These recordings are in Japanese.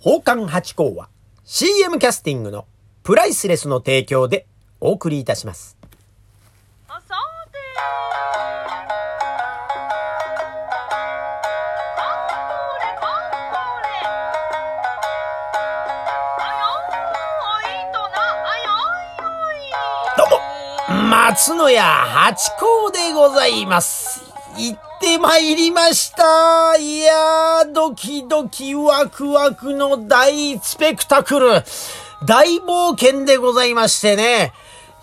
宝冠八甲は CM キャスティングのプライスレスの提供でお送りいたします。どうも、松野屋八甲でございます。行ってまいりました。いやー、ドキドキワクワクの大スペクタクル。大冒険でございましてね。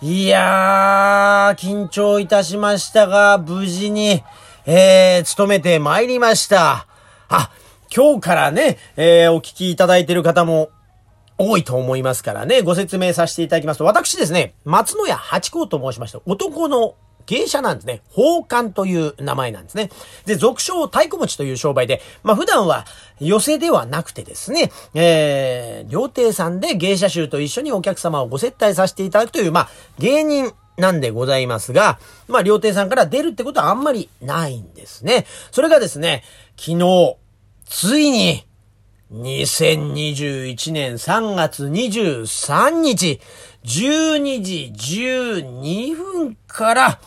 いやー、緊張いたしましたが、無事に、えー、務めてまいりました。あ、今日からね、えー、お聞きいただいている方も多いと思いますからね、ご説明させていただきますと、私ですね、松野屋八甲と申しまして、男の芸者なんですね。宝冠という名前なんですね。で、俗称太鼓持ちという商売で、まあ普段は寄せではなくてですね、えー、料亭さんで芸者衆と一緒にお客様をご接待させていただくという、まあ芸人なんでございますが、まあ料亭さんから出るってことはあんまりないんですね。それがですね、昨日、ついに、2021年3月23日、12時12分から、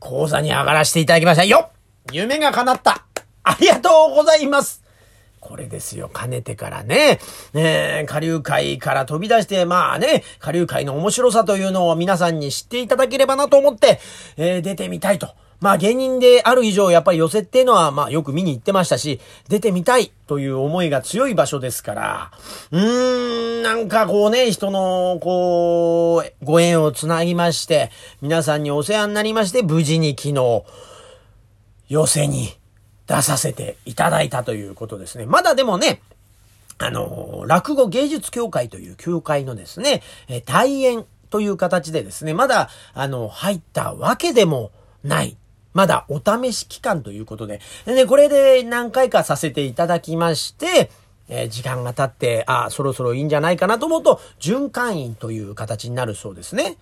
講座に上がらせていただきました。よ夢が叶った。ありがとうございます。これですよ、かねてからね、え、下流会から飛び出して、まあね、下流会の面白さというのを皆さんに知っていただければなと思って、えー、出てみたいと。まあ芸人である以上、やっぱり寄せっていうのは、まあよく見に行ってましたし、出てみたいという思いが強い場所ですから、うーん、なんかこうね、人の、こう、ご縁をつなぎまして、皆さんにお世話になりまして、無事に昨日、寄せに出させていただいたということですね。まだでもね、あの、落語芸術協会という協会のですね、え、退演という形でですね、まだ、あの、入ったわけでもない。まだお試し期間ということで。でね、これで何回かさせていただきまして、え時間が経って、あ、そろそろいいんじゃないかなと思うと、準会員という形になるそうですね。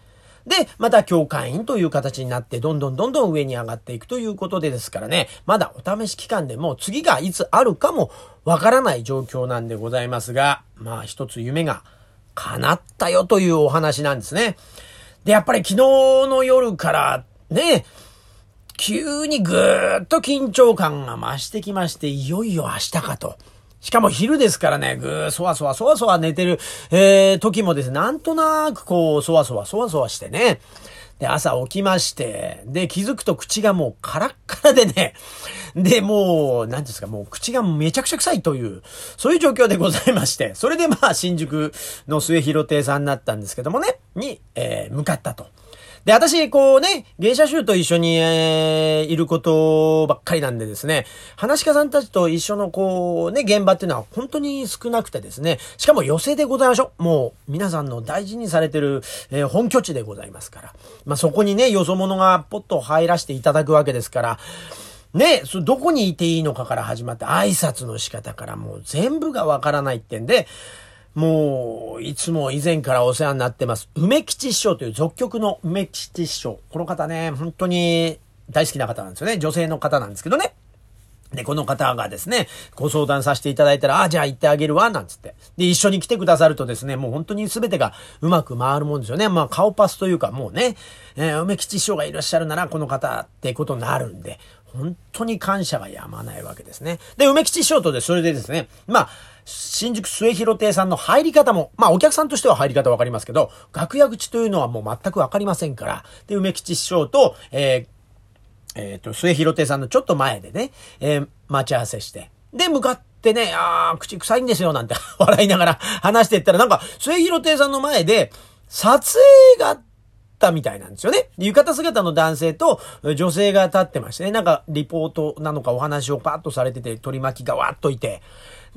で、また教会員という形になって、どんどんどんどん上に上がっていくということでですからね、まだお試し期間でも次がいつあるかもわからない状況なんでございますが、まあ一つ夢が叶ったよというお話なんですね。で、やっぱり昨日の夜からね、急にぐーっと緊張感が増してきまして、いよいよ明日かと。しかも昼ですからね、ぐー、そわそわそわそわ寝てる、えー、時もですね、なんとなくこう、そわそわそわそわしてね。で、朝起きまして、で、気づくと口がもうカラッカラでね、で、もう、なんですか、もう口がめちゃくちゃ臭いという、そういう状況でございまして、それでまあ、新宿の末広亭さんになったんですけどもね、に、えー、向かったと。で、私、こうね、芸者衆と一緒に、えー、いることばっかりなんでですね、話し家さんたちと一緒のこうね、現場っていうのは本当に少なくてですね、しかも寄せでございましょう。もう、皆さんの大事にされてる、えー本拠地でございますから。まあ、そこにね、よそ者がポッと入らせていただくわけですから、ね、そどこにいていいのかから始まって、挨拶の仕方からもう全部がわからないってんで、もう、いつも以前からお世話になってます。梅吉師匠という俗曲の梅吉師匠。この方ね、本当に大好きな方なんですよね。女性の方なんですけどね。で、この方がですね、ご相談させていただいたら、あ、じゃあ行ってあげるわ、なんつって。で、一緒に来てくださるとですね、もう本当に全てがうまく回るもんですよね。まあ、顔パスというか、もうね、えー梅吉師匠がいらっしゃるなら、この方ってことになるんで、本当に感謝がやまないわけですね。で、梅吉師匠とで、それでですね、まあ、新宿末広亭さんの入り方も、まあお客さんとしては入り方わかりますけど、楽屋口というのはもう全くわかりませんから、で、梅吉師匠と、えーえっ、と、末広亭さんのちょっと前でね、えー待ち合わせして。で、向かってね、あー、口臭いんですよ、なんて笑いながら話していったら、なんか、末広亭さんの前で、撮影がったみたいなんですよね。浴衣姿の男性と女性が立ってましてね、なんかリポートなのかお話をパッとされてて、取り巻きがわっといて、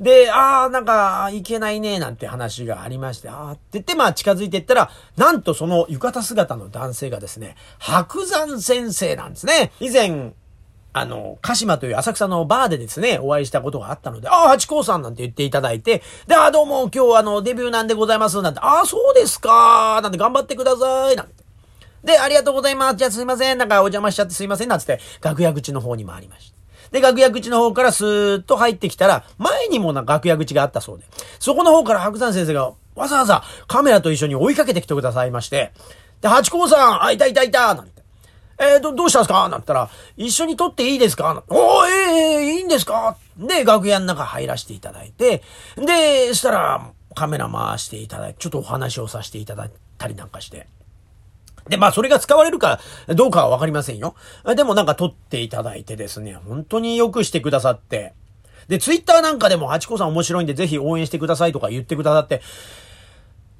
で、あー、なんか、いけないね、なんて話がありまして、あーって言って、まあ近づいていったら、なんとその浴衣姿の男性がですね、白山先生なんですね。以前、あの、鹿島という浅草のバーでですね、お会いしたことがあったので、ああ、八甲さんなんて言っていただいて、で、ああ、どうも、今日あの、デビューなんでございます、なんて、ああ、そうですか、なんて頑張ってください、なんて。で、ありがとうございます。じゃあすいません。なんかお邪魔しちゃってすいません。なんつって、楽屋口の方に回りました。で、楽屋口の方からスーッと入ってきたら、前にもな楽屋口があったそうで、そこの方から白山先生がわざわざカメラと一緒に追いかけてきてくださいまして、で、八甲さん、あ、いたいたいたなんて。えー、ど、どうしたんですか？なんったら、一緒に撮っていいですか？おー、えー、えーいいんですか？で、楽屋の中入らせていただいて、で、そしたら、カメラ回していただいて、ちょっとお話をさせていただいたりなんかして。で、まあ、それが使われるかどうかはわかりませんよ。でもなんか撮っていただいてですね、本当によくしてくださって。で、ツイッターなんかでも、ハチコさん面白いんで、ぜひ応援してくださいとか言ってくださって、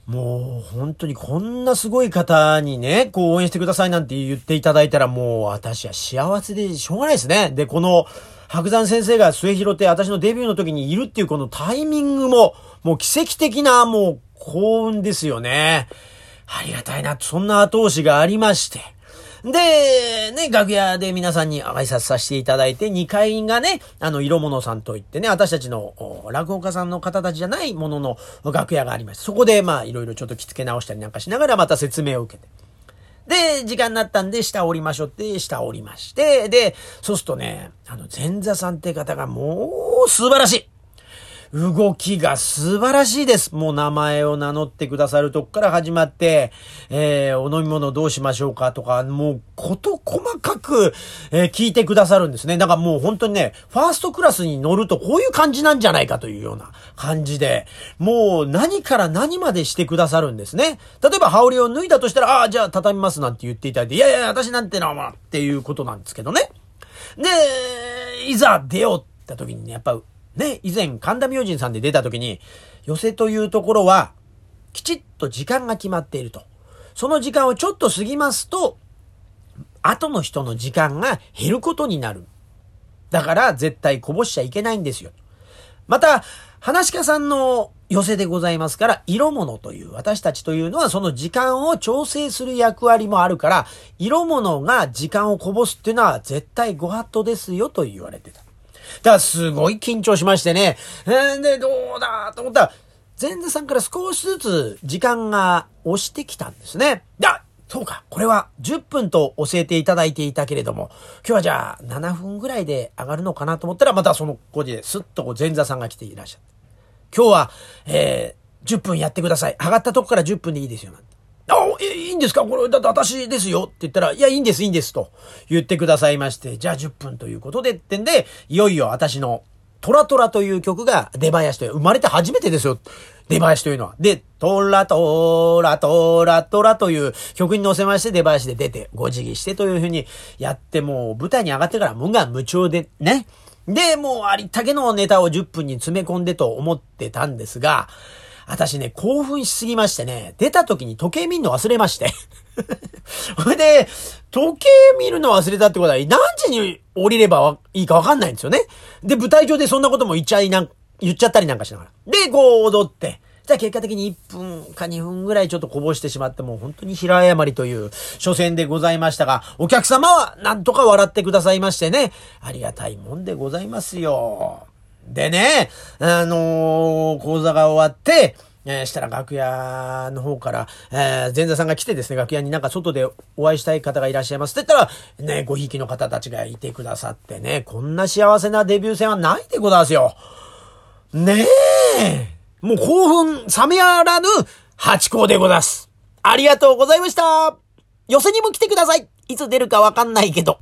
もう本当にこんなすごい方にね、こう応援してくださいなんて言っていただいたらもう私は幸せでしょうがないですね。で、この白山先生が末広って私のデビューの時にいるっていうこのタイミングももう奇跡的なもう幸運ですよね。ありがたいな、そんな後押しがありまして。で、ね、楽屋で皆さんに挨拶させていただいて、2階がね、あの、色物さんといってね、私たちの落語家さんの方たちじゃないものの楽屋がありまして、そこでまあ、いろいろちょっと着付け直したりなんかしながらまた説明を受けて。で、時間になったんで、下降りましょうって、下降りまして、で、そうするとね、あの、前座さんって方がもう素晴らしい動きが素晴らしいです。もう名前を名乗ってくださるとこから始まって、えー、お飲み物どうしましょうかとか、もうこと細かく、えー聞いてくださるんですね。だからもう本当にね、ファーストクラスに乗るとこういう感じなんじゃないかというような感じで、もう何から何までしてくださるんですね。例えば羽織を脱いだとしたら、ああ、じゃあ畳みますなんて言っていただいて、いやいや、私なんてのはっていうことなんですけどね。で、いざ出ようって時にね、やっぱ、ね、以前神田明神さんで出た時に、寄せというところは、きちっと時間が決まっていると。その時間をちょっと過ぎますと、後の人の時間が減ることになる。だから絶対こぼしちゃいけないんですよ。また、話し家さんの寄せでございますから、色物という、私たちというのはその時間を調整する役割もあるから、色物が時間をこぼすっていうのは絶対ご法度ですよと言われてた。だからすごい緊張しましてね。えーで、どうだと思ったら、前座さんから少しずつ時間が押してきたんですね。だそうか、これは10分と教えていただいていたけれども、今日はじゃあ7分ぐらいで上がるのかなと思ったら、またその5時ですっとこう前座さんが来ていらっしゃって。今日は、えー、10分やってください。上がったとこから10分でいいですよ。えいいんですか？これ、だって私ですよって言ったら、いや、いいんです、いいんです、と言ってくださいまして、じゃあ10分ということでってんで、いよいよ私のトラトラという曲が出囃子という、生まれて初めてですよ。出囃子というのは。で、トラトラトラトラという曲に乗せまして出囃子で出て、ご辞儀してというふうにやって、もう舞台に上がってから無我夢中でね。で、もうありったけのネタを10分に詰め込んでと思ってたんですが、私ね、興奮しすぎましてね、出た時に時計見るの忘れまして。それで、時計見るの忘れたってことは、何時に降りればいいかわかんないんですよね。で、舞台上でそんなことも言っちゃいなん、言っちゃったりなんかしながら。で、こう踊って。じゃあ結果的に1分か2分ぐらいちょっとこぼしてしまって、もう本当に平謝りという初戦でございましたが、お客様はなんとか笑ってくださいましてね、ありがたいもんでございますよ。でね、あのー講座が終わって、えーしたら楽屋の方から、えー前座さんが来てですね、楽屋になんか外でお会いしたい方がいらっしゃいますって言ったら、ね、ごひきの方たちがいてくださってね、こんな幸せなデビュー戦はないでございますよ。ねえ。もう興奮冷めやらぬ八校でございます。ありがとうございました。寄せにも来てください。いつ出るかわかんないけど。